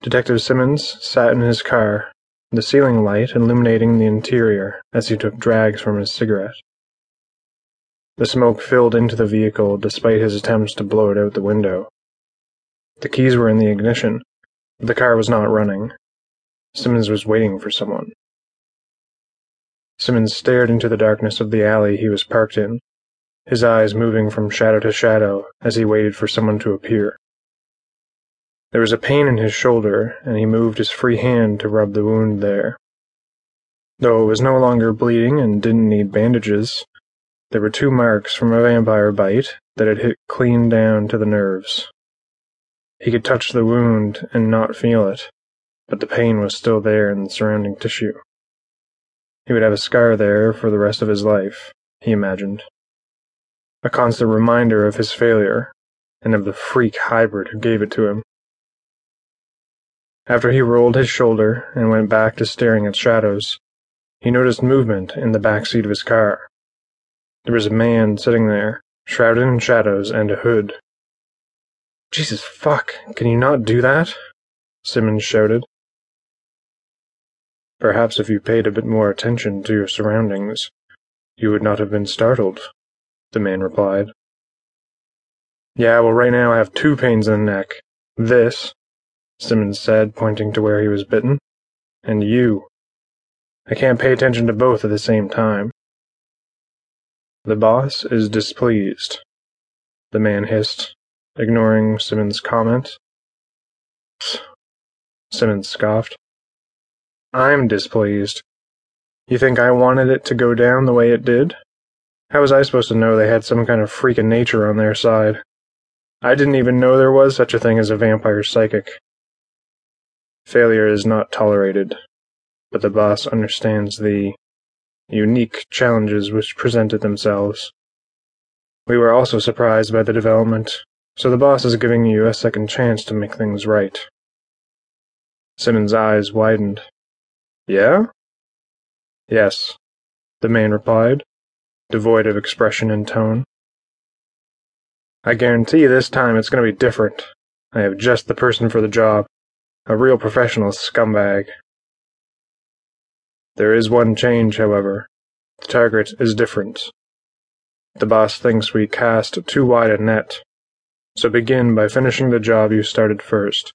Detective Simmons sat in his car, the ceiling light illuminating the interior as he took drags from his cigarette. The smoke filled into the vehicle despite his attempts to blow it out the window. The keys were in the ignition, but the car was not running. Simmons was waiting for someone. Simmons stared into the darkness of the alley he was parked in, his eyes moving from shadow to shadow as he waited for someone to appear. There was a pain in his shoulder, and he moved his free hand to rub the wound there. Though it was no longer bleeding and didn't need bandages, there were two marks from a vampire bite that had hit clean down to the nerves. He could touch the wound and not feel it, but the pain was still there in the surrounding tissue. He would have a scar there for the rest of his life, he imagined. A constant reminder of his failure, and of the freak hybrid who gave it to him. After he rolled his shoulder and went back to staring at shadows, he noticed movement in the back seat of his car. There was a man sitting there, shrouded in shadows and a hood. Jesus fuck, can you not do that? Simmons shouted. Perhaps if you paid a bit more attention to your surroundings, you would not have been startled, the man replied. Yeah, well, right now I have two pains in the neck. This, Simmons said, pointing to where he was bitten. And you. I can't pay attention to both at the same time. The boss is displeased, the man hissed, ignoring Simmons' comment. Simmons scoffed. I'm displeased. You think I wanted it to go down the way it did? How was I supposed to know they had some kind of freak of nature on their side? I didn't even know there was such a thing as a vampire psychic. Failure is not tolerated, but the boss understands the unique challenges which presented themselves. We were also surprised by the development, so the boss is giving you a second chance to make things right. Simmons' eyes widened. Yeah? Yes, the man replied, devoid of expression and tone. I guarantee this time it's going to be different. I have just the person for the job. A real professional scumbag. There is one change, however. The target is different. The boss thinks we cast too wide a net, so begin by finishing the job you started first.